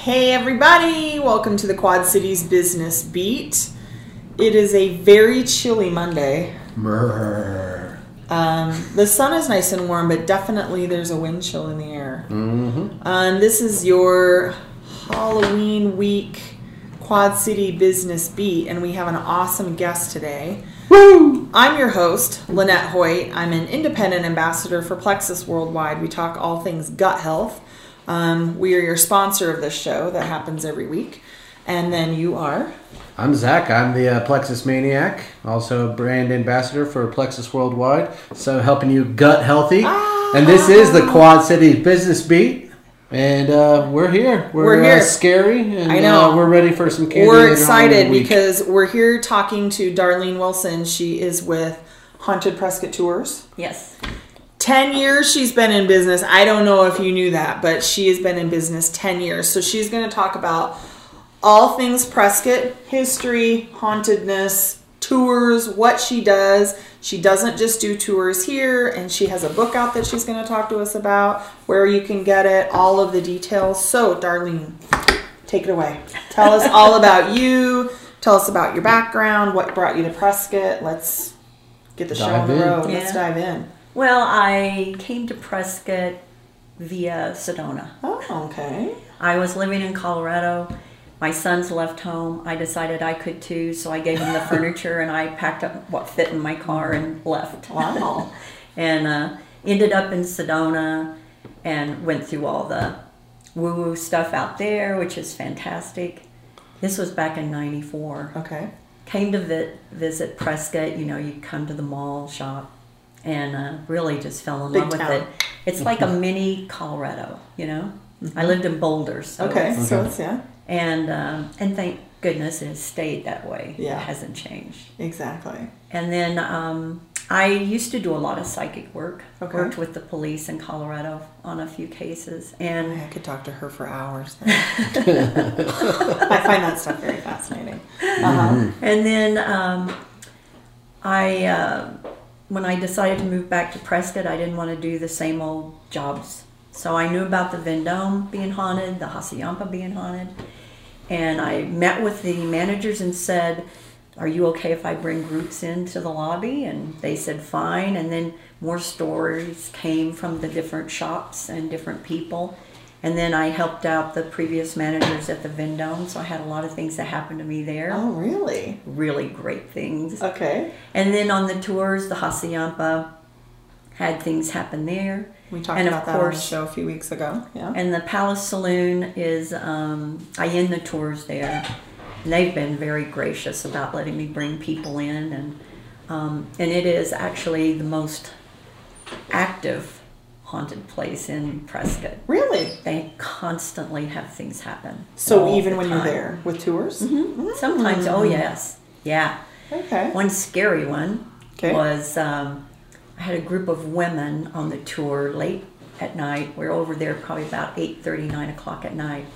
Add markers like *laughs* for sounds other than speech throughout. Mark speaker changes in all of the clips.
Speaker 1: Hey, everybody, welcome to the Quad Cities Business Beat. It is a very chilly Monday. Um, the sun is nice and warm, but definitely there's a wind chill in the air.
Speaker 2: Mm-hmm.
Speaker 1: Um, this is your Halloween week Quad City Business Beat, and we have an awesome guest today.
Speaker 2: Woo!
Speaker 1: I'm your host, Lynette Hoyt. I'm an independent ambassador for Plexus Worldwide. We talk all things gut health. Um, we are your sponsor of this show that happens every week. And then you are.
Speaker 2: I'm Zach. I'm the uh, Plexus Maniac, also a brand ambassador for Plexus Worldwide. So helping you gut healthy. And this is the Quad City Business Beat. And uh, we're here. We're,
Speaker 1: We're here.
Speaker 2: Uh, scary. And,
Speaker 1: I know.
Speaker 2: Uh, we're ready for some candy.
Speaker 1: We're
Speaker 2: later on in the
Speaker 1: excited because we're here talking to Darlene Wilson. She is with Haunted Prescott Tours.
Speaker 3: Yes.
Speaker 1: 10 years she's been in business. I don't know if you knew that, but she has been in business 10 years. So she's going to talk about all things Prescott history, hauntedness, tours, what she does. She doesn't just do tours here, and she has a book out that she's going to talk to us about, where you can get it, all of the details. So, Darlene, take it away. Tell us all *laughs* about you. Tell us about your background, what brought you to Prescott. Let's get the show on
Speaker 2: Dive
Speaker 1: the
Speaker 2: in.
Speaker 1: road. Let's
Speaker 3: Yeah.
Speaker 1: dive in.
Speaker 3: Well, I came to Prescott via Sedona.
Speaker 1: Oh, okay.
Speaker 3: I was living in Colorado. My sons left home. I decided I could too, so I gave them the *laughs* furniture and I packed up what fit in my car and left.
Speaker 1: Wow. *laughs*
Speaker 3: and uh, ended up in Sedona and went through all the woo woo stuff out there, which is fantastic. This was back in 94.
Speaker 1: Okay.
Speaker 3: came to vi- visit Prescott. You know, you come to the mall shop, and uh, really just fell in
Speaker 1: Big
Speaker 3: love with it. It's like a *laughs* mini Colorado. You know, I lived in Boulder, so
Speaker 1: Mm-hmm. Okay. So it's yeah.
Speaker 3: and um, and thank goodness it has stayed that way.
Speaker 1: Yeah.
Speaker 3: it hasn't changed.
Speaker 1: Exactly.
Speaker 3: And then um, I used to do a lot of psychic work.
Speaker 1: Okay.
Speaker 3: Worked with the police in Colorado on a few cases, and
Speaker 1: I could talk to her for hours. *laughs* I find that stuff very fascinating. Uh-huh.
Speaker 3: And then um, I, uh, when I decided to move back to Prescott, I didn't want to do the same old jobs. So I knew about the Vendome being haunted, the Hassayampa being haunted, and I met with the managers and said, "Are you okay if I bring groups into the lobby?" And they said, "Fine." And then more stories came from the different shops and different people. And then I helped out the previous managers at the Vendome, so I had a lot of things that happened to me there
Speaker 1: Oh, really?
Speaker 3: really great things.
Speaker 1: Okay.
Speaker 3: And then on the tours, the Hassayampa had things happen there.
Speaker 1: We talked
Speaker 3: And of
Speaker 1: about that on the show a few weeks ago. Yeah.
Speaker 3: And the Palace Saloon is, um, I end the tours there. And they've been very gracious about letting me bring people in. And, um, and it is actually the most active haunted place in Prescott.
Speaker 1: Really?
Speaker 3: They constantly have things happen.
Speaker 1: So even when you're there with tours?
Speaker 3: Sometimes, oh yes. Yeah.
Speaker 1: Okay.
Speaker 3: One scary one
Speaker 1: Okay.
Speaker 3: was um, I had a group of women on the tour late at night. We are over there probably about 8.30, 9 o'clock at night.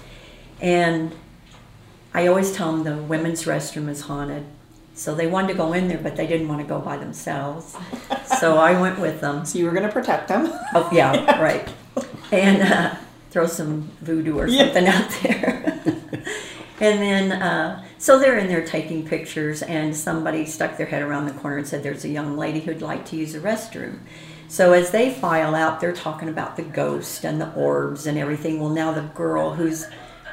Speaker 3: And I always tell them the women's restroom is haunted. So they wanted to go in there, but they didn't want to go by themselves. *laughs* so I went with them.
Speaker 1: So you were going to protect them.
Speaker 3: Oh, *laughs* yeah, right. And uh, throw some voodoo or
Speaker 1: Yeah.
Speaker 3: something out there. *laughs* and then, uh, so they're in there taking pictures, and somebody stuck their head around the corner and said, There's a young lady who'd like to use the restroom. So as they file out, they're talking about the ghost and the orbs and everything. Well, now the girl, who's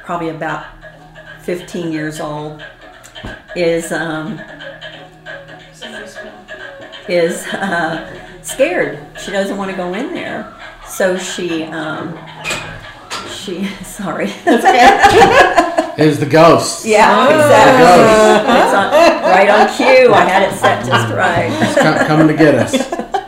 Speaker 3: probably about 15 years old, is um, is uh, scared. She doesn't want to go in there, so she um, she *laughs* sorry.
Speaker 2: Is the ghost.
Speaker 3: yeah, exactly. It's on, right on cue. I had it set just right.
Speaker 2: Co- coming to get us. *laughs*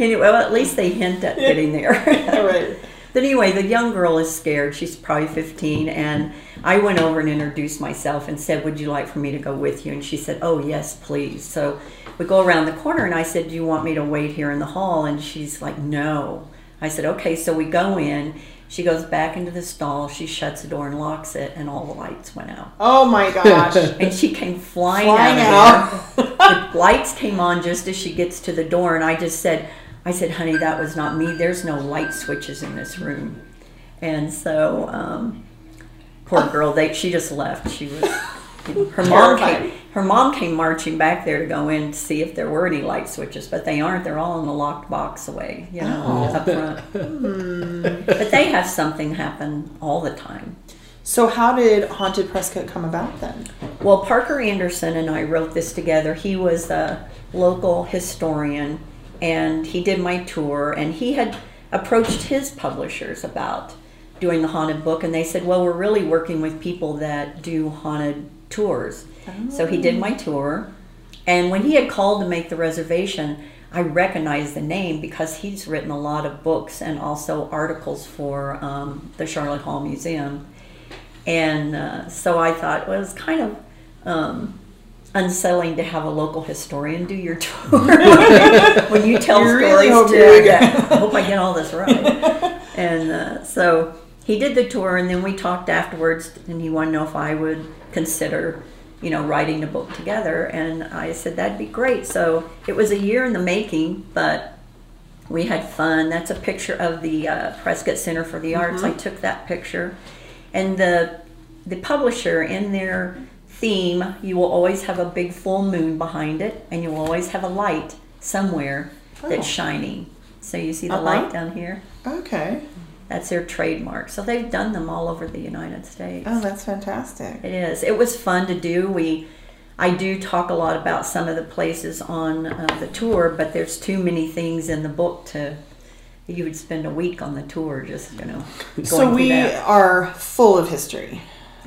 Speaker 3: Anyway, well, at least they hint at getting there.
Speaker 1: All right. *laughs*
Speaker 3: But anyway, the young girl is scared. She's probably 15. And I went over and introduced myself and said, Would you like for me to go with you? And she said, Oh, yes, please. So we go around the corner and I said, Do you want me to wait here in the hall? And she's like, No. I said, Okay. So we go in. She goes back into the stall. She shuts the door and locks it, and all the lights went out.
Speaker 1: Oh my gosh. *laughs*
Speaker 3: And she came flying,
Speaker 1: Flying
Speaker 3: out.
Speaker 1: out. *laughs*
Speaker 3: The lights came on just as she gets to the door, and I just said, I said, honey, that was not me. There's no light switches in this room. And so um, Poor girl. They she just left. She was. Her mom came. Her mom came marching back there to go in to see if there were any light switches, but they aren't. They're all in the locked box away, you know,
Speaker 1: Oh.
Speaker 3: up front. *laughs* But they have something happen all the time.
Speaker 1: So how did Haunted Prescott come about then?
Speaker 3: Well, Parker Anderson and I wrote this together. He was a local historian and he did my tour and he had approached his publishers about doing the haunted book and they said, "Well, we're really working with people that do haunted tours." So he did my tour. And when he had called to make the reservation, I recognized the name because he's written a lot of books and also articles for um, the Sharlot Hall Museum. And uh, so I thought well, it was kind of um, unsettling to have a local historian do your tour *laughs* when you tell
Speaker 1: You really
Speaker 3: stories
Speaker 1: hope
Speaker 3: too.
Speaker 1: you're-
Speaker 3: Yeah, I hope I get all this right. and uh, so he did the tour, and then we talked afterwards, and he wanted to know if I would consider, you know, writing a book together. And I said that'd be great. So it was a year in the making, but we had fun. That's a picture of the uh, Prescott Center for the Arts. I took that picture, and the the publisher in their theme, you will always have a big full moon behind it, and you will always have a light somewhere
Speaker 1: Oh.
Speaker 3: that's shining. So you see the
Speaker 1: Uh-huh.
Speaker 3: light down here.
Speaker 1: Okay.
Speaker 3: That's their trademark. So they've done them all over the United States.
Speaker 1: Oh, that's fantastic.
Speaker 3: It is. It was fun to do. We, I do talk a lot about some of the places on uh, the tour, but there's too many things in the book to. You would spend a week on the tour just you know. Going
Speaker 1: So we
Speaker 3: that.
Speaker 1: are full of history.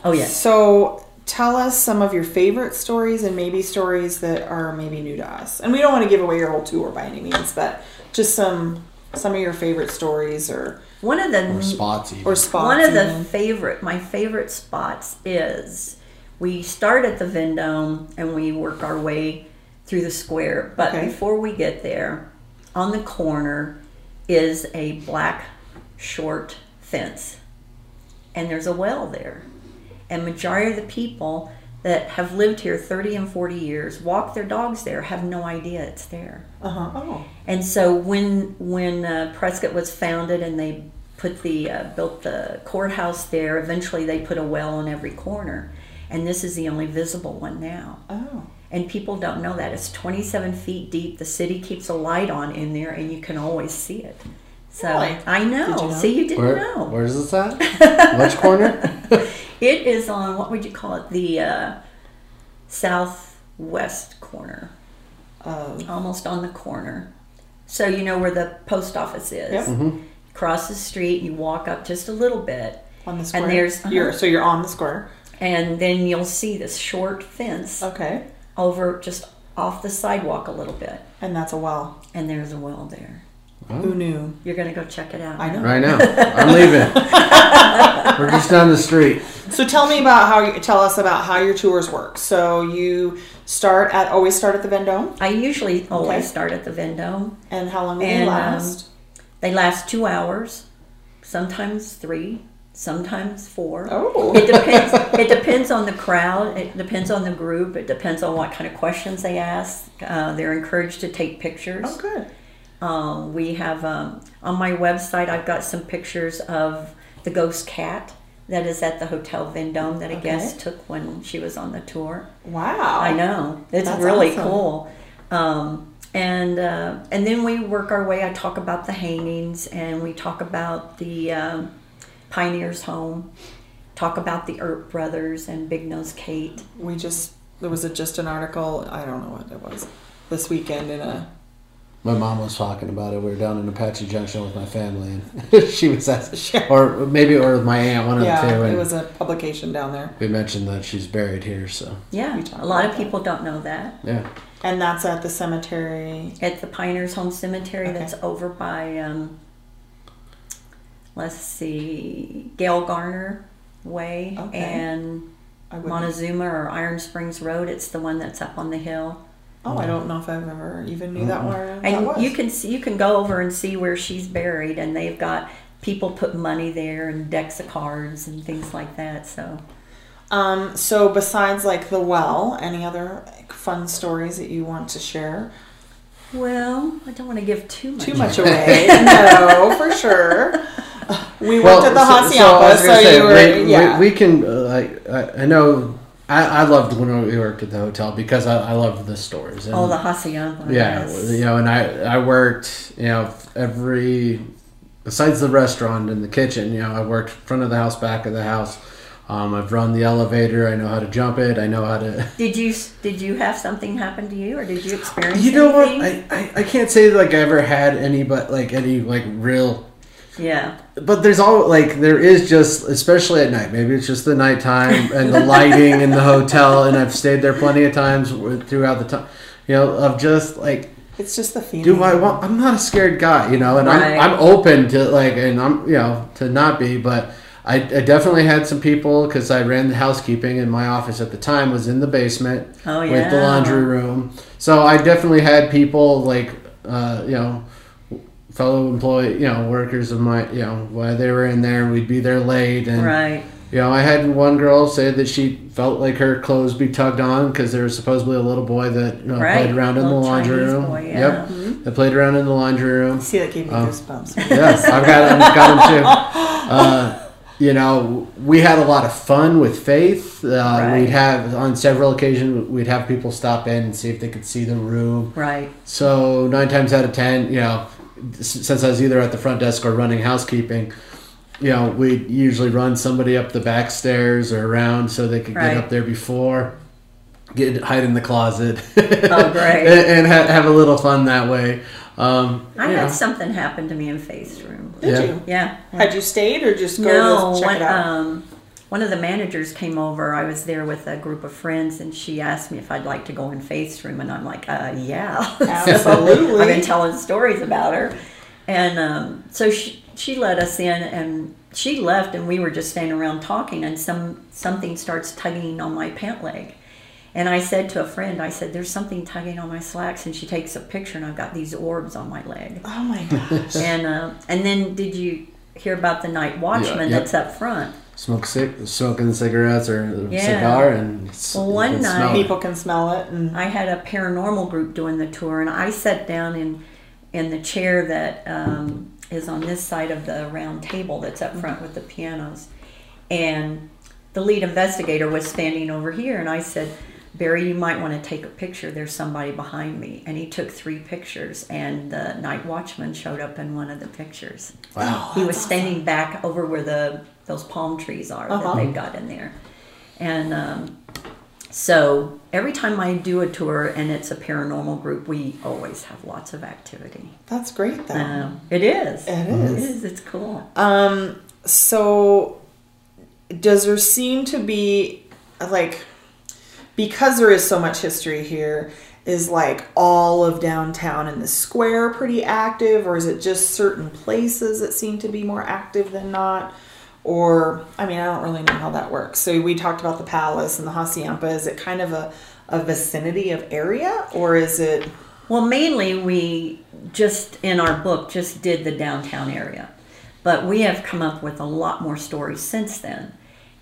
Speaker 3: Oh yes.
Speaker 1: So tell us some of your favorite stories and maybe stories that are maybe new to us. And we don't want to give away your whole tour by any means, but just some some of your favorite stories or
Speaker 3: One of the
Speaker 2: Or spots even.
Speaker 1: or spots.
Speaker 3: One of the favorite, my favorite spots is we start at the Vendome and we work our way through the square. But
Speaker 1: Okay.
Speaker 3: before we get there, on the corner is a black short fence, and there's a well there. And majority of the people that have lived here 30 and 40 years walk their dogs there have no idea it's there.
Speaker 1: uh-huh. Oh.
Speaker 3: And so when when uh, Prescott was founded and they put the uh, built the courthouse there, eventually they put a well on every corner, and this is the only visible one now.
Speaker 1: Oh.
Speaker 3: And people don't know that it's 27 feet deep. The city keeps a light on in there, and you can always see it. So
Speaker 1: Really?
Speaker 3: I know.
Speaker 1: Did you know?
Speaker 3: See, you didn't
Speaker 2: Where,
Speaker 3: know.
Speaker 2: Where's this at? *laughs* Which corner? *laughs*
Speaker 3: It is on what would you call it? The uh, southwest corner,
Speaker 1: Um,
Speaker 3: almost on the corner. So you know where the post office is.
Speaker 1: Yep.
Speaker 3: cross the street, you walk up just a little bit,
Speaker 1: on the square.
Speaker 3: there's-
Speaker 1: you're so you're on the square.
Speaker 3: and then you'll see this short fence
Speaker 1: Okay.
Speaker 3: over just off the sidewalk a little bit,
Speaker 1: And that's a well.
Speaker 3: and there's a well there.
Speaker 1: Who knew?
Speaker 3: You're gonna go check it out.
Speaker 1: I know.
Speaker 2: Right now. *laughs* I'm leaving. *laughs* We're just down the street.
Speaker 1: So tell me about how you tell us about how your tours work. So you start at always start at the Vendome,
Speaker 3: I usually always
Speaker 1: Okay.
Speaker 3: start at the Vendome.
Speaker 1: and how long will
Speaker 3: And,
Speaker 1: they
Speaker 3: um,
Speaker 1: last?
Speaker 3: They last two hours, sometimes three, sometimes four.
Speaker 1: oh.
Speaker 3: It depends. it depends on the crowd. It depends on the group. It depends on what kind of questions they ask. Uh, they're encouraged to take pictures.
Speaker 1: oh, good.
Speaker 3: Um, we have um, on my website. I've got some pictures of the ghost cat that is at the Hotel Vendome that a
Speaker 1: Okay.
Speaker 3: guest took when she was on the tour.
Speaker 1: Wow.
Speaker 3: I know it's
Speaker 1: That's
Speaker 3: really
Speaker 1: awesome.
Speaker 3: cool. Um, and uh, and then we work our way. I talk about the hangings, and we talk about the um, Pioneers Home. Talk about the Earp brothers and Big Nose Kate.
Speaker 1: We just there was a, just an article. I don't know what it was this weekend in a.
Speaker 2: My mom was talking about it. We were down in Apache Junction with my family, and *laughs* she was asking, or maybe or with my aunt, one of the two.
Speaker 1: Yeah, it was a publication down there,
Speaker 2: we mentioned that she's buried here, so
Speaker 3: Yeah, a lot of people don't know that.
Speaker 2: yeah.
Speaker 1: and that's at the cemetery.
Speaker 3: At the Pioneers Home Cemetery,
Speaker 1: Okay.
Speaker 3: that's over by, um, let's see, Gail Gardner Way
Speaker 1: Okay.
Speaker 3: and Montezuma or Iron Springs Road. It's the one that's up on the hill.
Speaker 1: Oh, I don't know if I've ever even knew that where that
Speaker 3: And
Speaker 1: was.
Speaker 3: you can see, you can go over and see where she's buried, and they've got people put money there and decks of cards and things like that. So
Speaker 1: Um, so besides like the well, any other like, fun stories that you want to share?
Speaker 3: well, I don't want to give too much.
Speaker 1: Too much away? no, for *laughs* sure. we worked at the
Speaker 2: I
Speaker 1: Hassayampa,
Speaker 2: was
Speaker 1: so,
Speaker 2: say,
Speaker 1: you were,
Speaker 2: we, we-
Speaker 1: yeah.
Speaker 2: we, can. Uh, I, I know. I, I loved when we worked at the hotel because I, I loved the stores. And,
Speaker 3: Oh, the Hassayampa.
Speaker 2: yeah,
Speaker 3: yes.
Speaker 2: you know, and I I worked you know every besides the restaurant and the kitchen. You know, I worked front of the house, back of the house. Um, I've run the elevator. I know how to jump it. I know how to. *laughs*
Speaker 3: Did you did you have something happen to you, or did you experience?
Speaker 2: You know what? I, I, I can't say like I ever had any, but like any like real
Speaker 3: yeah,
Speaker 2: But there's all like there is just especially at night. Maybe it's just the nighttime and the lighting in the hotel, and I've stayed there plenty of times throughout the time. You know, of just like,
Speaker 1: it's just the feeling.
Speaker 2: do I want? I'm not a scared guy, you know, and
Speaker 3: Right.
Speaker 2: I'm I'm open to like, and I'm you know to not be, but. I, I definitely had some people because I ran the housekeeping and my office at the time was in the basement
Speaker 3: Oh,
Speaker 2: with the laundry room. So I definitely had people like uh, you know fellow employee you know workers of my you know while they were in there we'd be there late and
Speaker 3: right.
Speaker 2: you know I had one girl say that she felt like her clothes be tugged on because there was supposedly a little boy that you know
Speaker 3: Right.
Speaker 2: played around in the laundry
Speaker 3: Chinese
Speaker 2: room.
Speaker 3: boy, yeah.
Speaker 2: Yep, that played around in the laundry room.
Speaker 1: See, that gave me
Speaker 2: Um,
Speaker 1: goosebumps. *laughs*
Speaker 2: Yes, I've got I've got them too. *laughs* Uh, you know, we had a lot of fun with Faith. Uh,
Speaker 3: Right.
Speaker 2: We'd have on several occasions we'd have people stop in and see if they could see the room.
Speaker 3: Right.
Speaker 2: So nine times out of ten, you know, s- since I was either at the front desk or running housekeeping, you know, we'd usually run somebody up the back stairs or around so they could
Speaker 3: Right.
Speaker 2: get up there before, get hide in the closet.
Speaker 3: Oh, great. *laughs*
Speaker 2: and and ha- have a little fun that way. Um,
Speaker 3: I
Speaker 2: you
Speaker 3: had
Speaker 2: know.
Speaker 3: something happen to me in Faith's room.
Speaker 1: Did
Speaker 2: Yeah.
Speaker 1: you?
Speaker 3: Yeah.
Speaker 1: Had you stayed or just go
Speaker 3: No,
Speaker 1: to check
Speaker 3: one,
Speaker 1: it out?
Speaker 3: um, one of the managers came over. I was there with a group of friends, and she asked me if I'd like to go in Faith's room, and I'm like, uh, yeah.
Speaker 1: Absolutely. *laughs*
Speaker 3: I've been telling stories about her, and um, so she she let us in, and she left, and we were just standing around talking, and some something starts tugging on my pant leg. And I said to a friend, I said, "There's something tugging on my slacks," and she takes a picture, and I've got these orbs on my leg.
Speaker 1: oh my gosh.
Speaker 3: And uh, and then did you hear about the night watchman
Speaker 2: yep.
Speaker 3: that's up front?
Speaker 2: Smoke cig- smoking cigarettes or a
Speaker 3: Yeah.
Speaker 2: cigar and s-
Speaker 3: Well, one night-
Speaker 2: smell.
Speaker 1: People can smell it. And
Speaker 3: I had a paranormal group doing the tour, and I sat down in in the chair that um, is on this side of the round table that's up front with the pianos, and the lead investigator was standing over here, and I said. Barry, you might want to take a picture. There's somebody behind me. And he took three pictures, and the night watchman showed up in one of the pictures.
Speaker 2: Wow.
Speaker 3: he was standing back over where the those palm trees are
Speaker 1: Uh-huh.
Speaker 3: that they've got in there and um, so every time i do a tour and it's a paranormal group we always have lots of activity
Speaker 1: that's great though.
Speaker 3: um, it is
Speaker 1: It
Speaker 3: it
Speaker 1: is.
Speaker 3: is it's cool
Speaker 1: Um, so does there seem to be like because there is so much history here is like all of downtown and the square pretty active or is it just certain places that seem to be more active than not or i mean i don't really know how that works. So we talked about the palace and the Hassayampa. Is it kind of a, a vicinity of area or is it?
Speaker 3: Well mainly we just in our book just did the downtown area. But we have come up with a lot more stories since then.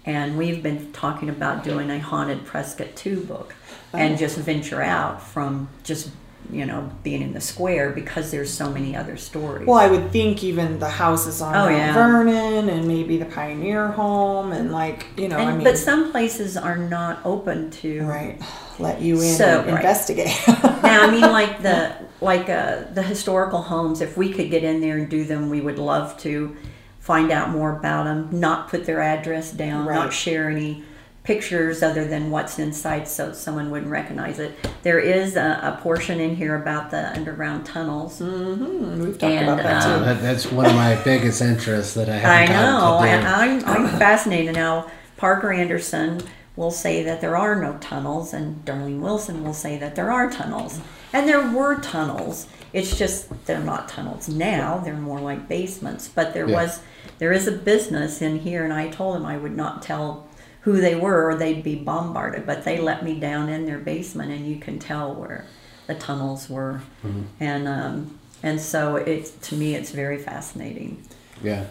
Speaker 3: And we've been talking about doing a haunted prescott 2 book and oh. just venture out from just you know being in the square because there's so many other stories
Speaker 1: Well, I would think even the houses on
Speaker 3: Oh,
Speaker 1: Mount
Speaker 3: yeah.
Speaker 1: Vernon and maybe the Pioneer Home and like you know,
Speaker 3: And,
Speaker 1: I mean,
Speaker 3: but some places are not open to
Speaker 1: right, let you in
Speaker 3: So,
Speaker 1: and
Speaker 3: right.
Speaker 1: investigate. *laughs*
Speaker 3: now i mean *laughs* like the like uh, the historical homes if we could get in there and do them we would love to find out more about them not put their address down
Speaker 1: Right.
Speaker 3: not share any pictures other than what's inside so someone wouldn't recognize it there is a, a portion in here about the underground tunnels
Speaker 1: Mm, We've talked
Speaker 3: And,
Speaker 1: about that
Speaker 3: um,
Speaker 1: too.
Speaker 2: That, that's one of my *laughs* biggest interests that I
Speaker 3: I
Speaker 2: haven't
Speaker 3: know, and
Speaker 2: to do.
Speaker 3: I'm, I'm fascinated now. Parker Anderson will say that there are no tunnels, and Darlene Wilson will say that there are tunnels. And there were tunnels. It's just they're not tunnels now. They're more like basements. But there
Speaker 2: Yeah.
Speaker 3: was, there is a business in here, and I told him I would not tell who they were, or they'd be bombarded. But they let me down in their basement, and you can tell where the tunnels were.
Speaker 2: Mm-hmm.
Speaker 3: And um, and so it's to me, it's very fascinating.
Speaker 2: Yeah.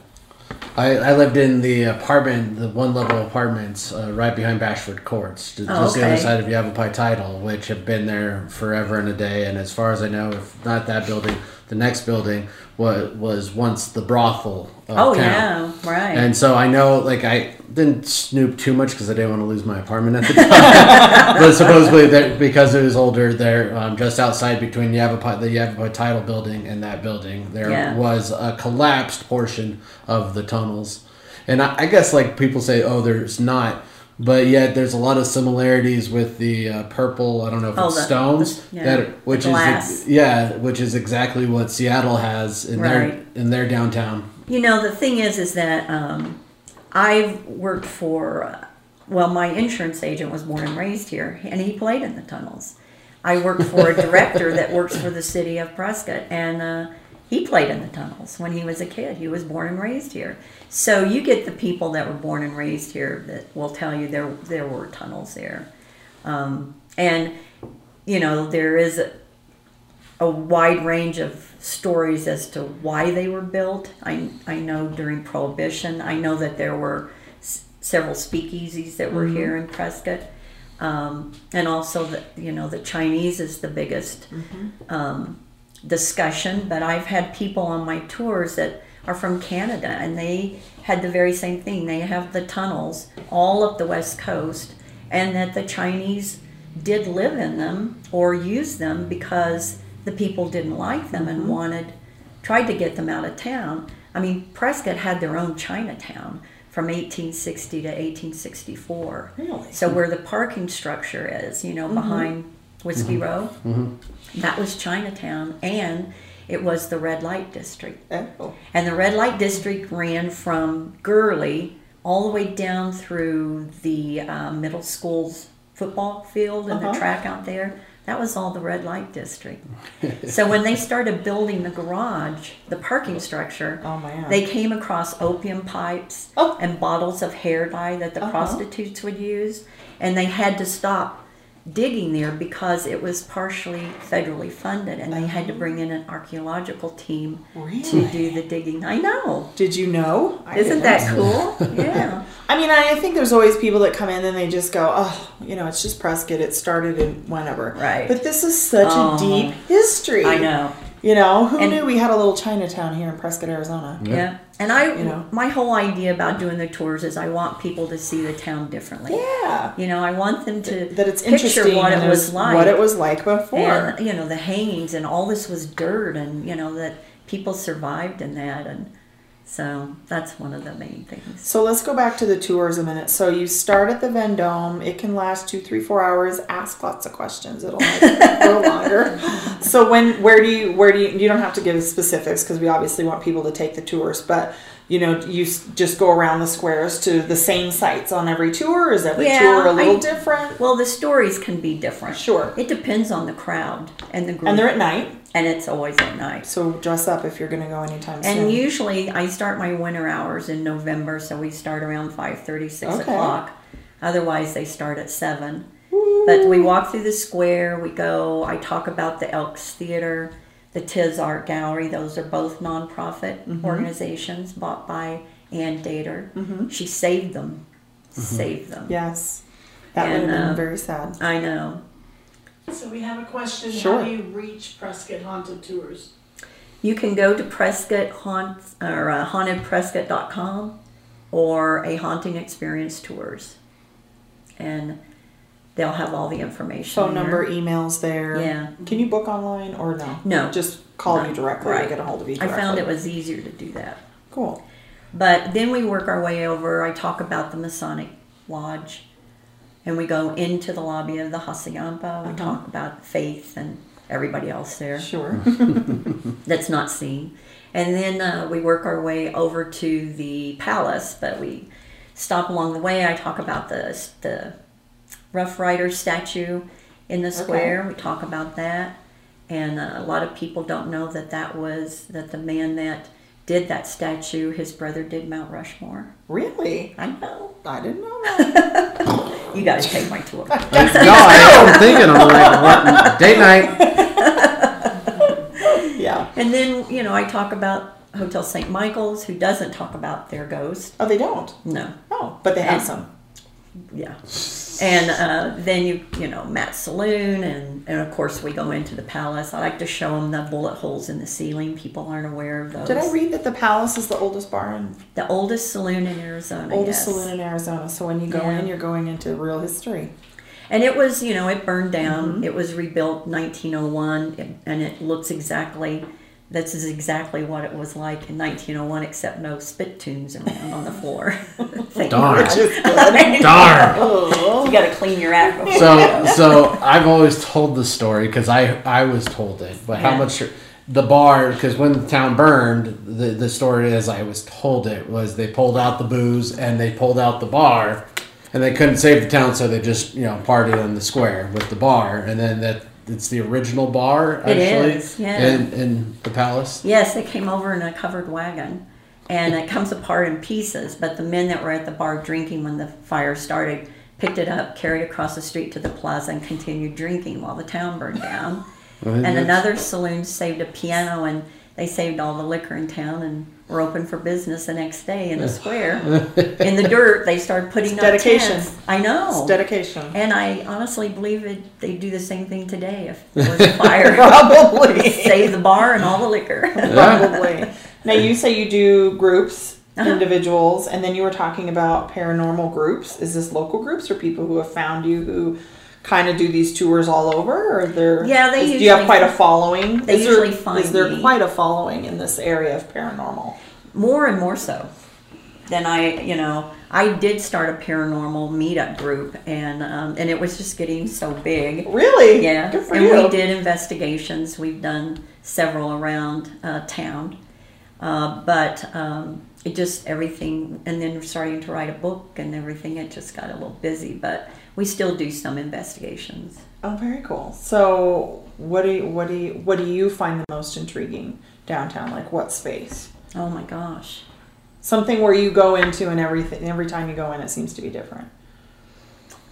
Speaker 2: I, I lived in the apartment, the one level apartments uh, right behind Bashford Courts, just
Speaker 3: Oh,
Speaker 2: the other
Speaker 3: okay.
Speaker 2: side of Yavapai Title, which have been there forever and a day. And as far as I know, if not that building, the next building was was once the brothel. Of
Speaker 3: Oh
Speaker 2: town.
Speaker 3: yeah, right.
Speaker 2: And so I know, like, I didn't snoop too much because I didn't want to lose my apartment at the time. *laughs* but supposedly, that because it was older, there, um, just outside between Yavapai, the Yavapai Title Building and that building, there
Speaker 3: Yeah.
Speaker 2: was a collapsed portion of the tunnels. And I, I guess, like, people say, oh, there's not. But yet, there's a lot of similarities with the uh, purple. I don't know if
Speaker 3: Oh,
Speaker 2: it's
Speaker 3: the-
Speaker 2: stones
Speaker 3: the- yeah,
Speaker 2: that, which is yeah, which is exactly what Seattle has in their in their downtown.
Speaker 3: You know, the thing is, is that um, I've worked for, uh, well, my insurance agent was born and raised here, and he played in the tunnels. I worked for a *laughs* director that works for the city of Prescott, and uh, he played in the tunnels when he was a kid. He was born and raised here. So you get the people that were born and raised here that will tell you there there were tunnels there, um, and you know there is a, a wide range of stories as to why they were built. I, I know during Prohibition, I know that there were s- several speakeasies that were here in Prescott. Um, and also that you know the Chinese is the biggest um, discussion. But I've had people on my tours that are from Canada, and they had the very same thing. They have the tunnels all up the west coast, and that the Chinese did live in them or use them because the people didn't like them and mm-hmm. wanted tried to get them out of town. I mean, Prescott had their own Chinatown from 1860 to 1864.
Speaker 1: Really?
Speaker 3: So where the parking structure is, you know, mm-hmm. behind Whiskey Row, that was Chinatown, and it was the red light district.
Speaker 1: Oh.
Speaker 3: And the red light district ran from Gurley all the way down through the uh, middle school's football field and
Speaker 1: Uh-huh.
Speaker 3: the track out there. That was all the red light district. *laughs* so when they started building the garage, the parking structure,
Speaker 1: Oh,
Speaker 3: they came across opium pipes
Speaker 1: Oh.
Speaker 3: and bottles of hair dye that the
Speaker 1: Uh-huh.
Speaker 3: prostitutes would use, and they had to stop digging there because it was partially federally funded, and they had to bring in an archaeological team to do the digging. I know.
Speaker 1: Did you know? I
Speaker 3: Isn't that cool? *laughs* yeah.
Speaker 1: I mean, I I think there's always people that come in and they just go, oh, you know, it's just Prescott. It started in whenever.
Speaker 3: Right.
Speaker 1: But this is such
Speaker 3: Oh.
Speaker 1: a deep history.
Speaker 3: I know.
Speaker 1: You know, who
Speaker 3: And-
Speaker 1: knew we had a little Chinatown here in Prescott, Arizona?
Speaker 3: Yeah. And I,
Speaker 1: You know.
Speaker 3: my whole idea about doing the tours is I want people to see the town differently.
Speaker 1: Yeah.
Speaker 3: You know, I want them to
Speaker 1: That it's
Speaker 3: picture
Speaker 1: interesting
Speaker 3: what it was like.
Speaker 1: what it was like before.
Speaker 3: and you know the hangings and all this was dirt and you know that people survived in that and so that's one of the main things
Speaker 1: So let's go back to the tours a minute. So you start at the Vendome. It can last two, three, four hours. Ask lots of questions. It'll like go longer. *laughs* So when, where do you, where do you? You don't have to give specifics because we obviously want people to take the tours. But you know, you just go around the squares to the same sites on every tour. Is every
Speaker 3: Yeah,
Speaker 1: tour a little
Speaker 3: I-
Speaker 1: different?
Speaker 3: well the stories can be different
Speaker 1: Sure.
Speaker 3: it depends on the crowd and the group
Speaker 1: And they're at night.
Speaker 3: And it's always at night
Speaker 1: So dress up if you're going to go anytime soon.
Speaker 3: and usually i start my winter hours in november so we start around 5 6
Speaker 1: Okay.
Speaker 3: o'clock otherwise they start at 7 But we walk through the square. We go. I talk about the Elks Theater, the Tis Art Gallery. Those are both nonprofit
Speaker 1: Mm-hmm.
Speaker 3: organizations bought by Ann Dater. She saved them.
Speaker 1: Mm-hmm.
Speaker 3: Saved them.
Speaker 1: yes, that would have been
Speaker 3: uh,
Speaker 1: very sad.
Speaker 3: I know.
Speaker 4: So we have a question.
Speaker 1: Sure.
Speaker 4: How do you reach Prescott Haunted Tours?
Speaker 3: You can go to Prescott Haunt or uh, hauntedprescott.com or a haunting experience tours, and they'll have all the information.
Speaker 1: Phone
Speaker 3: there.
Speaker 1: number, emails there.
Speaker 3: Yeah.
Speaker 1: Can you book online or no?
Speaker 3: No.
Speaker 1: Just call
Speaker 3: No.
Speaker 1: you directly or get a hold of you
Speaker 3: I found it was easier to do that.
Speaker 1: cool.
Speaker 3: But then we work our way over. I talk about the Masonic Lodge, and we go into the lobby of the Hassayampa. We
Speaker 1: Uh-huh.
Speaker 3: talk about faith and everybody else there
Speaker 1: Sure. *laughs*
Speaker 3: that's not seen. And then uh, we work our way over to the palace, but we stop along the way. I talk about the the Rough Rider statue in the square. We talk about that, and uh, a lot of people don't know that that was that the man that did that statue, his brother did Mount Rushmore.
Speaker 1: really?
Speaker 3: I know.
Speaker 1: I didn't know that. *laughs*
Speaker 3: You got to take my tour. *laughs*
Speaker 2: no, I am thinking. I'm like, what? Date night. *laughs*
Speaker 1: yeah.
Speaker 3: and then you know I talk about Hotel St. Michael's, who doesn't talk about their ghost.
Speaker 1: Oh, they don't.
Speaker 3: No.
Speaker 1: Oh, but they have
Speaker 3: And-
Speaker 1: some.
Speaker 3: Yeah. And uh, then you, you know, Matt's Saloon, and, and of course we go into the palace. I like to show them the bullet holes in the ceiling. People aren't aware of those.
Speaker 1: Did I read that the Palace is the oldest bar in
Speaker 3: the oldest saloon in Arizona?
Speaker 1: oldest
Speaker 3: yes.
Speaker 1: saloon in Arizona? So when you go
Speaker 3: Yeah.
Speaker 1: in, you're going into real history.
Speaker 3: And it was, you know, it burned down.
Speaker 1: Mm-hmm.
Speaker 3: It was rebuilt 1901, and it looks exactly. This is exactly what it was like in 1901, except no spittoons around on the floor. *laughs* Thank
Speaker 2: Darn.
Speaker 3: God.
Speaker 1: Just *laughs* good.
Speaker 2: Darn.
Speaker 1: Oh. *laughs*
Speaker 3: You got to clean your act before.
Speaker 2: So, so I've always told the story because I I was told it, but how
Speaker 3: Yeah.
Speaker 2: much the bar because when the town burned, the the story as I was told it was they pulled out the booze and they pulled out the bar, and they couldn't save the town, so they just you know partied on the square with the bar, and then that it's the original bar actually
Speaker 3: is, yeah.
Speaker 2: in in the palace.
Speaker 3: Yes, they came over in a covered wagon, and it comes apart in pieces. But the men that were at the bar drinking when the fire started picked it up, carried it across the street to the plaza, and continued drinking while the town burned down. *laughs* and another saloon saved a piano, and they saved all the liquor in town, and were open for business the next day in the square. *laughs* in the dirt, they started putting
Speaker 1: It's
Speaker 3: up
Speaker 1: dedication.
Speaker 3: tents. I know.
Speaker 1: It's dedication.
Speaker 3: and I honestly believe it. They'd do the same thing today if *laughs* there was a fire. *laughs*
Speaker 1: Probably.
Speaker 3: Save the bar and all the liquor.
Speaker 1: Probably. Now you say you do groups,
Speaker 3: Uh-huh.
Speaker 1: individuals, and then you were talking about paranormal groups. Is this local groups or people who have found you who kind of do these tours all over, or they're
Speaker 3: Yeah, they
Speaker 1: is- do you have quite a following?
Speaker 3: they
Speaker 1: is there,
Speaker 3: usually find
Speaker 1: is there
Speaker 3: me.
Speaker 1: quite a following in this area of paranormal?
Speaker 3: more and more so than I, you know, I did start a paranormal meetup group, and um, and it was just getting so big.
Speaker 1: Really?
Speaker 3: Yeah,
Speaker 1: Good for
Speaker 3: and
Speaker 1: you.
Speaker 3: we did investigations. We've done several around uh, town, uh, but um, it just everything. And then starting to write a book and everything. It just got a little busy, but we still do some investigations.
Speaker 1: Oh, very cool. So, what do you, what do you, what do you find the most intriguing downtown? Like what space?
Speaker 3: Oh my gosh.
Speaker 1: Something where you go into and everything every time you go in, it seems to be different.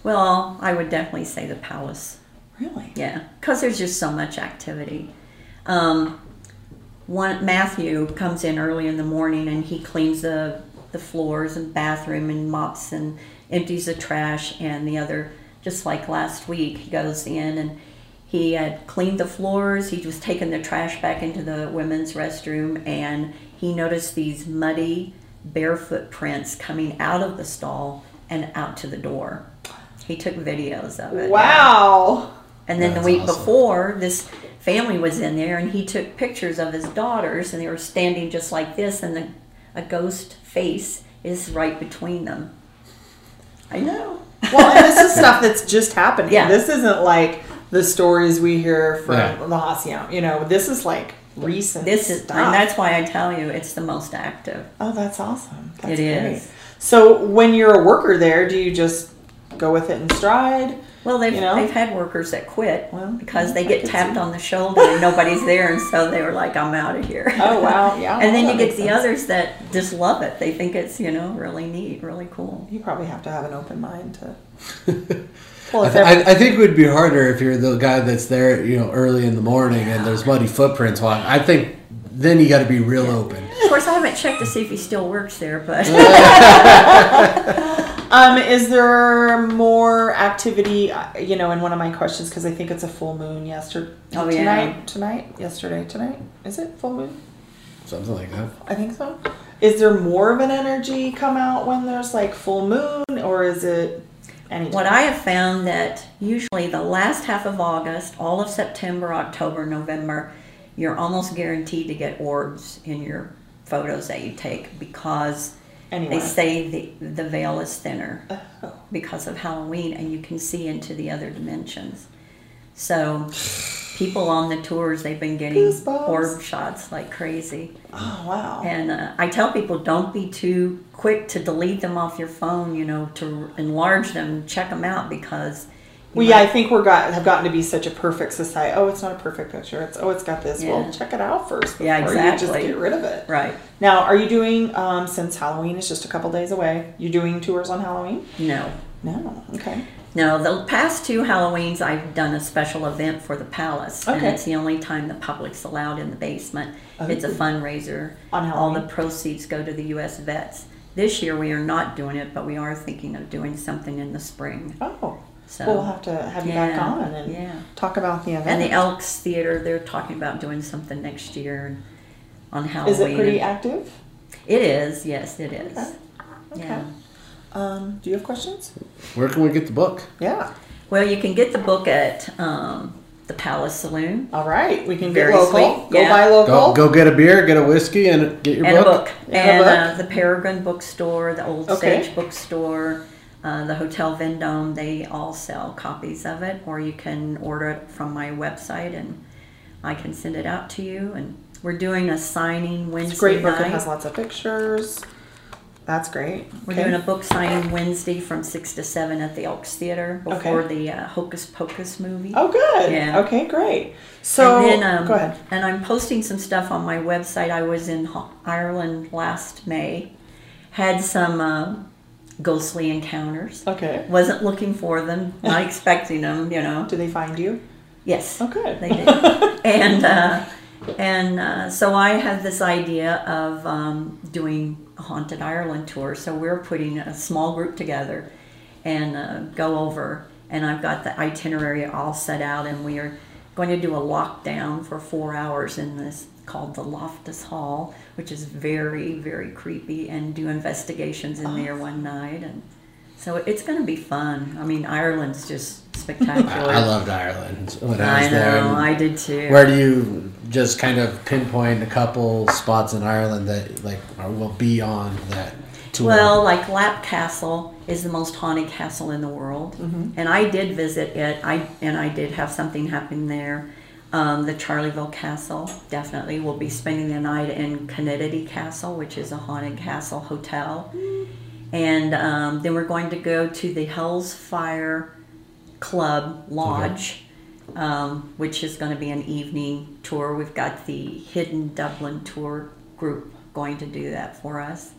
Speaker 3: Well, I would definitely say the palace.
Speaker 1: Really?
Speaker 3: Yeah, because there's just so much activity. Um, one Matthew comes in early in the morning and he cleans the the floors and bathroom and mops and empties the trash. And the other, just like last week, he goes in and he had cleaned the floors. He was taking the trash back into the women's restroom and he noticed these muddy barefoot prints coming out of the stall and out to the door. He took videos of it.
Speaker 1: Wow.
Speaker 3: And then
Speaker 2: That's
Speaker 3: the week
Speaker 2: awesome.
Speaker 3: before, this family was in there, and he took pictures of his daughters, and they were standing just like this, and the, a ghost face is right between them. I know. *laughs*
Speaker 1: Well, and this is stuff that's just happening.
Speaker 3: Yeah.
Speaker 1: This isn't like the stories we hear from
Speaker 2: Yeah.
Speaker 1: the Hassayampa. You know, this is like recent.
Speaker 3: This is,
Speaker 1: stuff.
Speaker 3: and that's why I tell you, it's the most active.
Speaker 1: oh, that's awesome. That's
Speaker 3: It
Speaker 1: great.
Speaker 3: is.
Speaker 1: So, when you're a worker there, do you just go with it in stride?
Speaker 3: Well, they've,
Speaker 1: You know?
Speaker 3: they've had workers that quit
Speaker 1: Well,
Speaker 3: because they
Speaker 1: I
Speaker 3: get tapped
Speaker 1: see.
Speaker 3: on the shoulder and nobody's there, and so they were like, "I'm out of here."
Speaker 1: Oh wow, yeah. *laughs*
Speaker 3: and then you get the
Speaker 1: sense.
Speaker 3: others that just love it. They think it's you know really neat, really cool.
Speaker 1: You probably have to have an open mind to. *laughs* well,
Speaker 2: I, th- I, I think it would be harder if you're the guy that's there, you know, early in the morning and there's muddy footprints. Walking. I think then you got to be real open.
Speaker 3: Of course, I haven't checked to see if he still works there, but *laughs*
Speaker 1: Um, is there more activity? uh, You know, in one of my questions because I think it's a full moon yesterday.
Speaker 3: Oh, yeah.
Speaker 1: tonight, tonight, yesterday, tonight. Is it full moon?
Speaker 2: Something like that.
Speaker 1: I think so. Is there more of an energy come out when there's like full moon, or is it any?
Speaker 3: what I have found that usually the last half of August, all of September, October, November, you're almost guaranteed to get orbs in your photos that you take because
Speaker 1: anyway.
Speaker 3: they say the the veil is thinner
Speaker 1: Oh.
Speaker 3: because of Halloween, and you can see into the other dimensions. So. People on the tours, they've been getting
Speaker 1: Goosebumps.
Speaker 3: orb shots like crazy.
Speaker 1: Oh wow.
Speaker 3: And uh, I tell people don't be too quick to delete them off your phone, you know, to enlarge them, check them out because. You
Speaker 1: Well, yeah, I think we're got have gotten to be such a perfect society. Oh, it's not a perfect picture. It's oh, it's got this.
Speaker 3: Yeah.
Speaker 1: Well, check it out first before
Speaker 3: Yeah,
Speaker 1: you just get rid of it.
Speaker 3: Right.
Speaker 1: Now, are you doing um, since Halloween is just a couple days away? you're doing tours on Halloween?
Speaker 3: No.
Speaker 1: No. Okay.
Speaker 3: No, the past two Halloweens I've done a special event for the palace. And
Speaker 1: Okay.
Speaker 3: it's the only time the public's allowed in the basement. It's a
Speaker 1: Oh.
Speaker 3: fundraiser.
Speaker 1: On Halloween.
Speaker 3: All the proceeds go to the U.S. vets. This year we are not doing it, but we are thinking of doing something in the spring.
Speaker 1: Oh,
Speaker 3: So
Speaker 1: We'll have to have you back on and
Speaker 3: yeah.
Speaker 1: talk about the event.
Speaker 3: and the Elks Theater, they're talking about doing something next year on Halloween.
Speaker 1: Is it pretty active?
Speaker 3: It is. Yes, it is.
Speaker 1: Okay. Okay.
Speaker 3: Yeah.
Speaker 1: Um, do you have questions?
Speaker 2: Where can we get the book?
Speaker 1: Yeah.
Speaker 3: Well, you can get the book at um, the Palace Saloon
Speaker 1: All right. We can
Speaker 3: Very
Speaker 1: get local.
Speaker 3: sweet.
Speaker 1: Go
Speaker 3: Yeah.
Speaker 1: buy local.
Speaker 2: Go, go get a beer, get a whiskey, and get your
Speaker 3: and
Speaker 2: book.
Speaker 3: a book.
Speaker 1: And a book.
Speaker 3: Uh, the Peregrine Bookstore, the Old
Speaker 1: Okay.
Speaker 3: Sage Bookstore, uh, the Hotel Vendome, they all sell copies of it, or you can order it from my website and I can send it out to you. And we're doing a signing Wednesday
Speaker 1: It's great book. It
Speaker 3: night.
Speaker 1: has lots of pictures. That's great.
Speaker 3: We're
Speaker 1: Okay.
Speaker 3: doing a book signing Wednesday from 6 to 7 at the Elks Theater before the uh, Hocus Pocus movie.
Speaker 1: Oh, good.
Speaker 3: Yeah.
Speaker 1: Okay, great. So,
Speaker 3: and then, um,
Speaker 1: go ahead.
Speaker 3: And I'm posting some stuff on my website. I was in Ho- Ireland last May, had some um ghostly encounters.
Speaker 1: Okay.
Speaker 3: Wasn't looking for them, *laughs* not expecting them, you know.
Speaker 1: Do they find you?
Speaker 3: Yes,
Speaker 1: Oh, good.
Speaker 3: they did. *laughs* and uh, and uh, so I have this idea of um, doing a haunted Ireland tour. So we're putting a small group together and uh, go over. And I've got the itinerary all set out, and we are going to do a lockdown for four hours in this called the Loftus Hall, which is very very creepy, and do investigations in there one night. And so it's going to be fun. I mean, Ireland's just spectacular.
Speaker 2: I, I loved Ireland when I
Speaker 3: I
Speaker 2: was
Speaker 3: know,
Speaker 2: there. and
Speaker 3: I did too.
Speaker 2: Where do you just kind of pinpoint a couple spots in Ireland that like are, will be on that tour?
Speaker 3: Well, like Leap Castle is the most haunted castle in the world,
Speaker 1: Mm-hmm.
Speaker 3: and I did visit it. I and I did have something happen there. Um, the Charleville Castle definitely. We'll be spending the night in Kinnitty Castle, which is a haunted castle hotel, and um, then we're going to go to the Hell's Fire Club Lodge. Um, which is going to be an evening tour. We've got the Hidden Dublin tour group going to do that for us.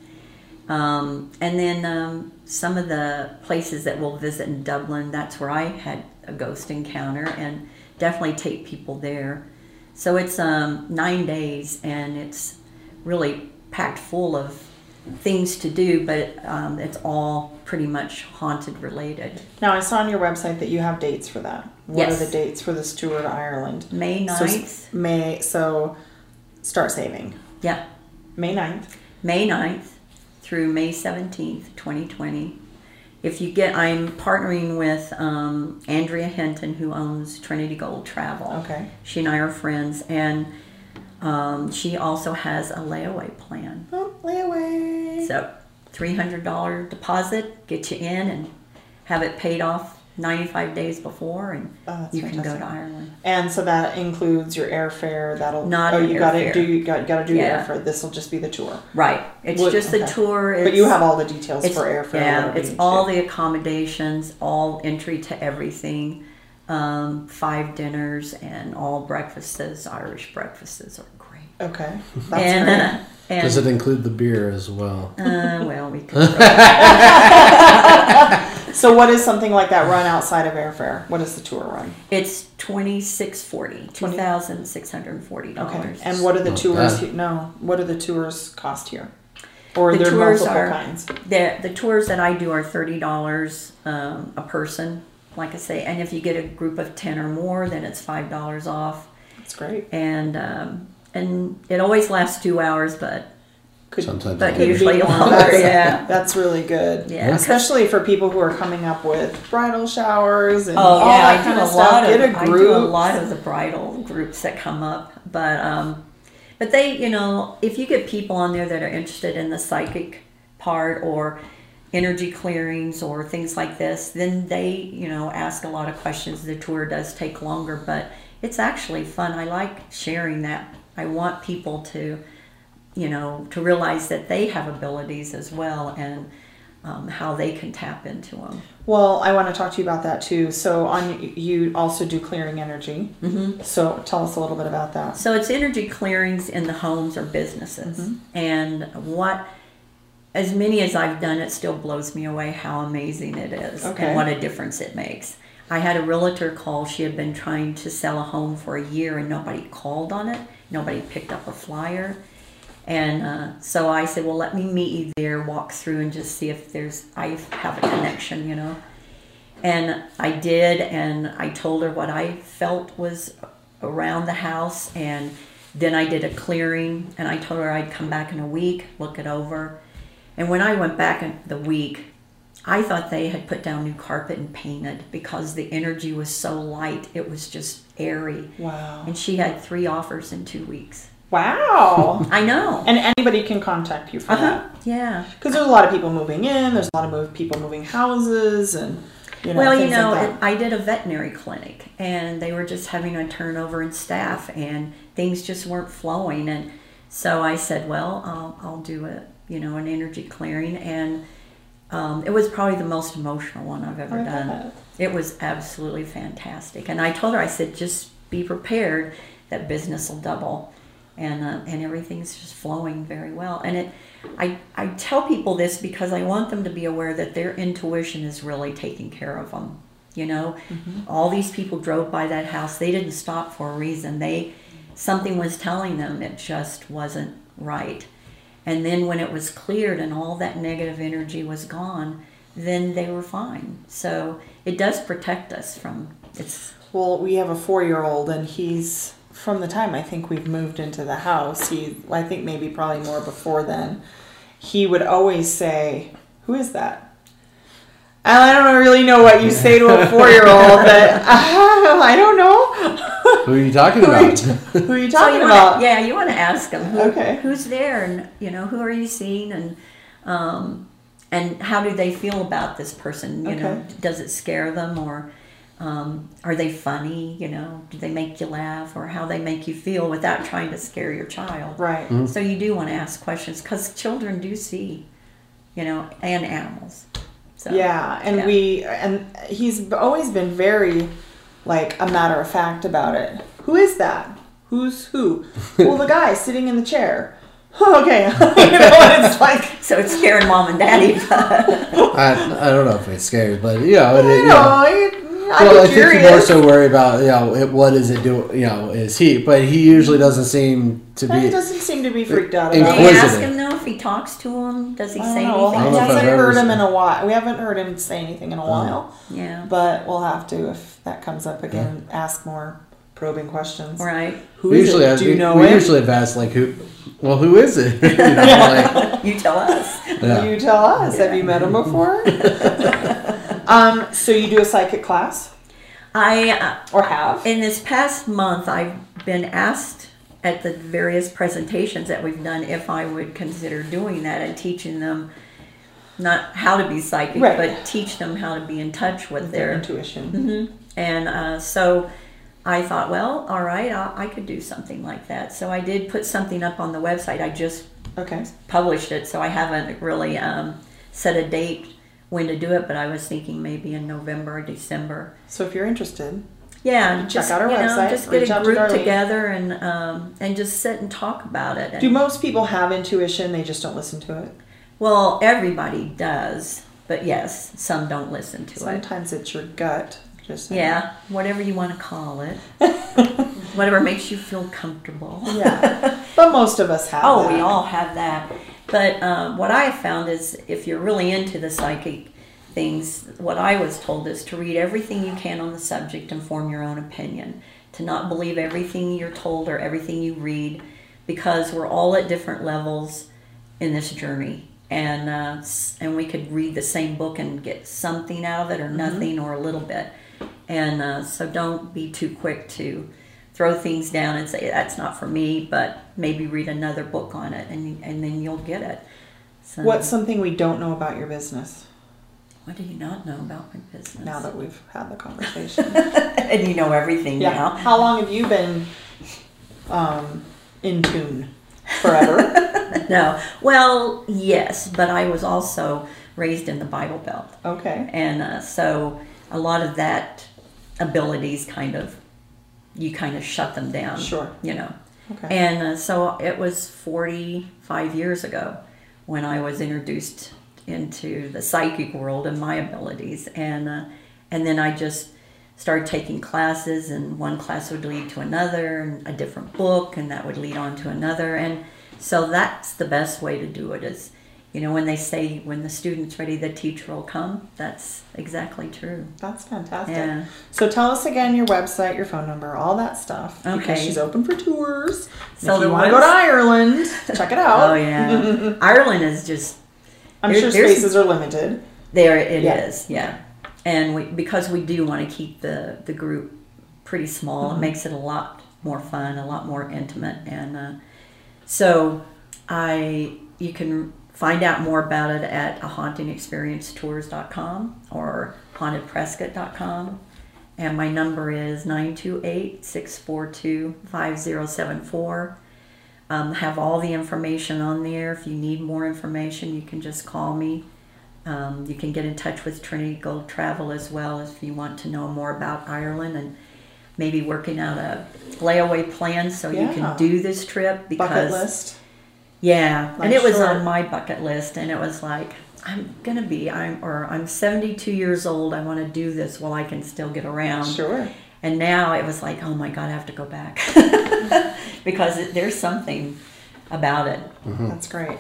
Speaker 3: Um, and then um, some of the places that we'll visit in Dublin, that's where I had a ghost encounter, and definitely take people there. So it's um, nine days, and it's really packed full of things to do, but um, it's all pretty much haunted related.
Speaker 1: Now, I saw on your website that you have dates for that. What
Speaker 3: Yes.
Speaker 1: are the dates for this tour to Ireland?
Speaker 3: May
Speaker 1: So,
Speaker 3: 9th,
Speaker 1: s- May, so start saving.
Speaker 3: yeah,
Speaker 1: May 9th.
Speaker 3: May 9th through May 17th, 2020. If you get, I'm partnering with um, Andrea Hinton, who owns Trinity Gold Travel.
Speaker 1: Okay.
Speaker 3: She and I are friends, and um, she also has a layaway plan.
Speaker 1: Oh, layaway.
Speaker 3: So, $300 deposit, get you in and have it paid off 95 days before, and
Speaker 1: Oh, that's
Speaker 3: you can go to. Ireland.
Speaker 1: And so that includes your airfare. That'll
Speaker 3: Not
Speaker 1: oh you got to do you got, got to do
Speaker 3: Yeah.
Speaker 1: your airfare. This will just be the tour.
Speaker 3: Right. It's
Speaker 1: Would-
Speaker 3: just the
Speaker 1: okay.
Speaker 3: tour. It's,
Speaker 1: but you have all the details for airfare.
Speaker 3: Yeah, it's all
Speaker 1: do.
Speaker 3: the accommodations, all entry to everything, um, five dinners, and all breakfasts. Irish breakfasts are great.
Speaker 1: Okay. *laughs* That's
Speaker 3: and
Speaker 1: great.
Speaker 3: uh, and
Speaker 2: Does it include the beer as well?
Speaker 3: uh, well, we could. *laughs*
Speaker 1: So what is something like that run outside of airfare? What is the tour run?
Speaker 3: it's twenty six forty, two thousand six hundred forty
Speaker 1: Okay.
Speaker 3: dollars.
Speaker 1: And what are the
Speaker 2: Not
Speaker 1: tours? he- no. What are the tours cost here? Or
Speaker 3: The
Speaker 1: there are
Speaker 3: tours
Speaker 1: multiple
Speaker 3: are-
Speaker 1: kinds.
Speaker 3: the the tours that I do are thirty dollars um, a person. Like I say, and if you get a group of ten or more, then it's five dollars off.
Speaker 1: That's great.
Speaker 3: And um, and it always lasts two hours, but
Speaker 1: Could,
Speaker 2: Sometimes
Speaker 3: but
Speaker 2: it
Speaker 1: could
Speaker 3: usually
Speaker 1: be
Speaker 3: longer.
Speaker 1: That's,
Speaker 3: Yeah.
Speaker 1: that's really good.
Speaker 3: Yeah.
Speaker 1: Especially for people who are coming up with bridal showers and
Speaker 3: Oh
Speaker 1: all
Speaker 3: yeah,
Speaker 1: that
Speaker 3: I
Speaker 1: kind
Speaker 3: do a
Speaker 1: of stuff.
Speaker 3: lot of
Speaker 1: Get a
Speaker 3: I
Speaker 1: group.
Speaker 3: do a lot of the bridal groups that come up, but um, but they you know if you get people on there that are interested in the psychic part or energy clearings or things like this, then they you know ask a lot of questions. The tour does take longer, but it's actually fun. I like sharing that. I want people to you know to realize that they have abilities as well and um, how they can tap into them.
Speaker 1: Well, I want to talk to you about that too. So on you also do clearing energy. Mm-hmm. So tell us a little bit about that.
Speaker 3: So it's energy clearings in the homes or businesses. And what, as many as I've done, it still blows me away how amazing it is
Speaker 1: Okay.
Speaker 3: and what a difference it makes. I had a realtor call. She had been trying to sell a home for a year and nobody called on it. Nobody picked up a flyer. And uh, so I said, well, let me meet you there, walk through and just see if there's, I have a connection, you know. And I did, and I told her what I felt was around the house, and then I did a clearing, and I told her I'd come back in a week, look it over. And when I went back in the week, I thought they had put down new carpet and painted because the energy was so light. It was just airy.
Speaker 1: Wow.
Speaker 3: And she had three offers in two weeks.
Speaker 1: Wow. *laughs*
Speaker 3: I know.
Speaker 1: and anybody can contact you for
Speaker 3: Uh-huh.
Speaker 1: that.
Speaker 3: Yeah.
Speaker 1: Because there's a lot of people moving in. There's a lot of move, people moving houses, and you know.
Speaker 3: well, you know,
Speaker 1: like
Speaker 3: it, I did a veterinary clinic, and they were just having a turnover in staff, and things just weren't flowing. And so I said, well, I'll, I'll do a you know an energy clearing, and um, it was probably the most emotional one I've ever
Speaker 1: I
Speaker 3: done.
Speaker 1: bet.
Speaker 3: It was absolutely fantastic, and I told her, I said, just be prepared that business will double, and uh, and everything's just flowing very well. And it, I I tell people this because I want them to be aware that their intuition is really taking care of them. You know, all these people drove by that house. They didn't stop for a reason. They something was telling them it just wasn't right. And then when it was cleared and all that negative energy was gone, then they were fine. So it does protect us from it's
Speaker 1: Well, we have a four-year-old, and he's from the time I think we've moved into the house. He, I think maybe probably more before then. He would always say, "Who is that?" And I don't really know what you say to a four-year-old, *laughs* but *laughs* I don't know.
Speaker 2: Who are you talking
Speaker 1: Who are you,
Speaker 2: about?
Speaker 1: who are you *laughs*
Speaker 3: So
Speaker 1: talking
Speaker 3: you
Speaker 1: about?
Speaker 3: wanna, yeah, you want to ask them who,
Speaker 1: Okay.
Speaker 3: who's there and you know who are you seeing and um, and how do they feel about this person? You know, does it scare them or um, are they funny? You know, do they make you laugh or how they make you feel without trying to scare your child?
Speaker 1: Right.
Speaker 3: So you do want to ask questions because children do see, you know, and animals. So,
Speaker 1: Yeah, and
Speaker 3: yeah.
Speaker 1: we and he's always been very like a matter of fact about it. Who is that? Who's who? *laughs* well, the guy sitting in the chair. *laughs* okay, *laughs* you know what it's like.
Speaker 3: So it's scaring mom and daddy.
Speaker 2: I, I don't know if it's scary, but you know, it,
Speaker 1: You
Speaker 2: you
Speaker 1: know,
Speaker 2: know.
Speaker 1: I, I'm
Speaker 2: Well, I think
Speaker 1: curious.
Speaker 2: you more so worry about you know it, what is it do you know is he, but he usually doesn't seem to
Speaker 1: he
Speaker 2: be.
Speaker 1: doesn't seem to be freaked out
Speaker 2: In
Speaker 1: about
Speaker 3: Do
Speaker 1: it.
Speaker 3: you ask him though if he talks to him? Does he
Speaker 1: I
Speaker 3: say
Speaker 1: don't know.
Speaker 3: anything?
Speaker 1: We haven't heard him
Speaker 2: seen-
Speaker 1: in a while. We haven't heard him say anything in a oh. while,
Speaker 3: Yeah.
Speaker 1: but we'll have to if that comes up again. Ask more probing questions.
Speaker 3: Right.
Speaker 1: Who
Speaker 2: we
Speaker 1: is
Speaker 2: usually
Speaker 1: it?
Speaker 2: have,
Speaker 1: Do you
Speaker 2: we,
Speaker 1: know
Speaker 2: we
Speaker 1: him?
Speaker 2: usually have asked like who, well, who is it? *laughs* you know, like, *laughs*
Speaker 3: You tell us.
Speaker 2: yeah.
Speaker 1: You tell us. Have you met him before? *laughs* *laughs* um, so you do a psychic class
Speaker 3: I uh,
Speaker 1: or have?
Speaker 3: in this past month I've been asked at the various presentations that we've done if I would consider doing that and teaching them not how to be psychic,
Speaker 1: Right.
Speaker 3: but teach them how to be in touch with
Speaker 1: Their
Speaker 3: their
Speaker 1: intuition.
Speaker 3: hmm And uh, so I thought, well, all right, I, I could do something like that. So I did put something up on the website. I just
Speaker 1: Okay.
Speaker 3: published it, so I haven't really um, set a date when to do it. But I was thinking maybe in November or December.
Speaker 1: So if you're interested,
Speaker 3: Yeah, and
Speaker 1: Check
Speaker 3: just
Speaker 1: out our
Speaker 3: you know,
Speaker 1: website,
Speaker 3: just get a group together and um, and just sit and talk about it. And,
Speaker 1: do most people have intuition? They just don't listen to it.
Speaker 3: well, everybody does, but yes, some don't listen to it.
Speaker 1: Sometimes it's your gut. Just.
Speaker 3: Yeah, whatever you want to call it, *laughs* whatever makes you feel comfortable.
Speaker 1: Yeah. But most of us have.
Speaker 3: Oh,
Speaker 1: that.
Speaker 3: we all have that. But um, what I have found is if you're really into the psychic things, what I was told is to read everything you can on the subject and form your own opinion. To not believe everything you're told or everything you read, because we're all at different levels in this journey. And uh, and we could read the same book and get something out of it, or nothing, or a little bit. And uh, so don't be too quick to throw things down and say that's not for me, but maybe read another book on it, and and then you'll get it. So,
Speaker 1: What's something we don't know about your business
Speaker 3: what do you not know about my business?
Speaker 1: now that we've had the *laughs* conversation?
Speaker 3: and you know everything
Speaker 1: yeah.
Speaker 3: now.
Speaker 1: How long have you been um, in tune? Forever. *laughs*
Speaker 3: No, well, yes, but I was also raised in the Bible Belt,
Speaker 1: okay.
Speaker 3: and uh, so a lot of that abilities kind of you kind of shut them down.
Speaker 1: Sure.
Speaker 3: You know.
Speaker 1: Okay.
Speaker 3: And uh, so it was 45 years ago when I was introduced into the psychic world and my abilities. And, uh, and then I just started taking classes, and one class would lead to another, and a different book, and that would lead on to another. And so that's the best way to do it is you know, when they say when the student's ready, the teacher will come. That's exactly true.
Speaker 1: That's fantastic.
Speaker 3: Yeah.
Speaker 1: So tell us again your website, your phone number, all that stuff. Because
Speaker 3: Okay.
Speaker 1: she's open for tours.
Speaker 3: So
Speaker 1: if you want to go to Ireland, *laughs* check it out.
Speaker 3: Oh yeah, *laughs* Ireland is just
Speaker 1: I'm
Speaker 3: There-
Speaker 1: sure spaces are limited.
Speaker 3: There it is,
Speaker 1: Yeah.
Speaker 3: yeah. And we because we do want to keep the the group pretty small,
Speaker 1: Mm-hmm.
Speaker 3: it makes it a lot more fun, a lot more intimate, and uh, so I you can find out more about it at a hauntingexperiencetours.com or hauntedprescott.com. And my number is 928-642-5074. Um, have all the information on there. If you need more information, you can just call me. Um, you can get in touch with Trinity Gold Travel as well if you want to know more about Ireland and maybe working out a layaway plan so you can do this trip because
Speaker 1: Bucket list.
Speaker 3: Yeah,
Speaker 1: Like,
Speaker 3: and it was
Speaker 1: sure.
Speaker 3: on my bucket list, and it was like I'm gonna be I'm or I'm 72 years old. I want to do this while I can still get around.
Speaker 1: Sure.
Speaker 3: And now it was like, oh my god, I have to go back *laughs* because it, there's something about it. Mm-hmm.
Speaker 1: That's great.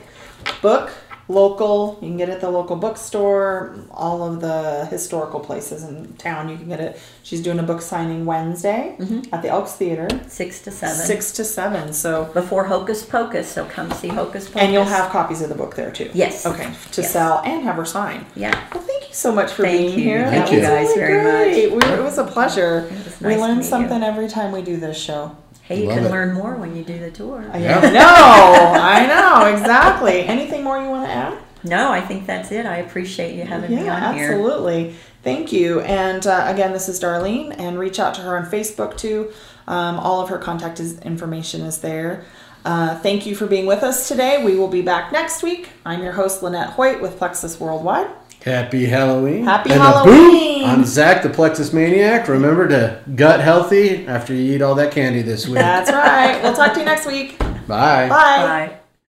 Speaker 1: Book local. You can get it at the local bookstore. All of the historical places in town. You can get it. She's doing a book signing Wednesday mm-hmm. at the Elks Theater,
Speaker 3: Six to seven
Speaker 1: six to seven. So,
Speaker 3: before Hocus Pocus, so come see Hocus Pocus.
Speaker 1: and you'll have copies of the book there too.
Speaker 3: Yes.
Speaker 1: Okay. To
Speaker 3: Yes.
Speaker 1: sell and have her sign.
Speaker 3: yeah.
Speaker 1: Well, thank you so much for
Speaker 3: Thank
Speaker 1: being
Speaker 3: you.
Speaker 1: here.
Speaker 2: Thank
Speaker 1: That
Speaker 2: you
Speaker 1: was
Speaker 3: guys
Speaker 1: really
Speaker 3: very
Speaker 1: great.
Speaker 3: much.
Speaker 1: We, it was a pleasure.
Speaker 3: Was
Speaker 1: we
Speaker 3: nice to
Speaker 1: learn
Speaker 3: meet you.
Speaker 1: something every time we do this show.
Speaker 3: Hey, you
Speaker 2: Love
Speaker 3: can
Speaker 2: it.
Speaker 3: learn more when you do the tour.
Speaker 1: I
Speaker 2: Yeah.
Speaker 1: know. I know exactly. Anything more you want to add?
Speaker 3: No, I think that's it. I appreciate you having me
Speaker 1: Yeah,
Speaker 3: on here.
Speaker 1: absolutely. Thank you. And uh, again, this is Darlene, and reach out to her on Facebook too. Um, all of her contact is, information is there. Uh, thank you for being with us today. We will be back next week. I'm your host, Lynette Hoyt with Plexus Worldwide.
Speaker 2: Happy Halloween.
Speaker 1: Happy
Speaker 2: and
Speaker 1: Halloween.
Speaker 2: I'm Zach, the Plexus Maniac. Remember to gut healthy after you eat all that candy this week.
Speaker 1: That's right. We'll talk to you next week.
Speaker 2: Bye.
Speaker 1: Bye.
Speaker 3: Bye.